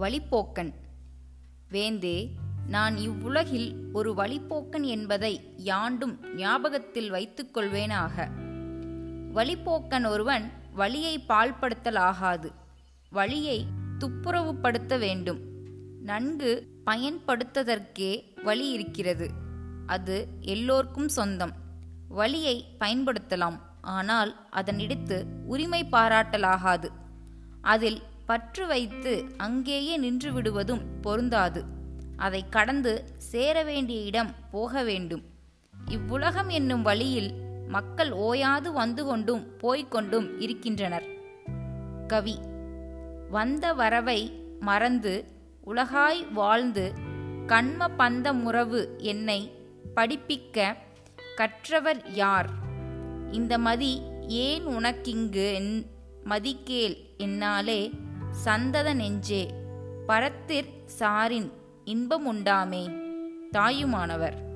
வழிப்போக்கன். வேந்தே நான் இவ்வுலகில் ஒரு வழிப்போக்கன் என்பதை யாண்டும் ஞாபகத்தில் வைத்துக் கொள்வேனாக. வழிப்போக்கன் ஒருவன் வழியை பாழ்படுத்தலாகாது. வழியை துப்புரவுப்படுத்த வேண்டும். நன்கு பயன்படுத்ததற்கே வழி இருக்கிறது. அது எல்லோர்க்கும் சொந்தம். வழியை பயன்படுத்தலாம். ஆனால் அதனிடத்து உரிமை பாராட்டலாகாது. அதில் பற்று வைத்து அங்கேயே நின்று விடுவதும் பொருந்தாது. அதை கடந்து சேர வேண்டிய இடம் போக வேண்டும். இவ்வுலகம் என்னும் வழியில் மக்கள் ஓயாது வந்து கொண்டும் போய்க்கொண்டும் இருக்கின்றனர். கவி வந்த வரவை மறந்து உலகாய் வாழ்ந்து கண்ம பந்த முறவு என்னை படிப்பிக்க கற்றவர் யார்? இந்த மதி ஏன் உனக்கிங்கு என் மதிக்கேல் என்னாலே சந்தத நெஞ்சே பரத்திற் சாரின் இன்பமுண்டாமே. தாயுமானவர்.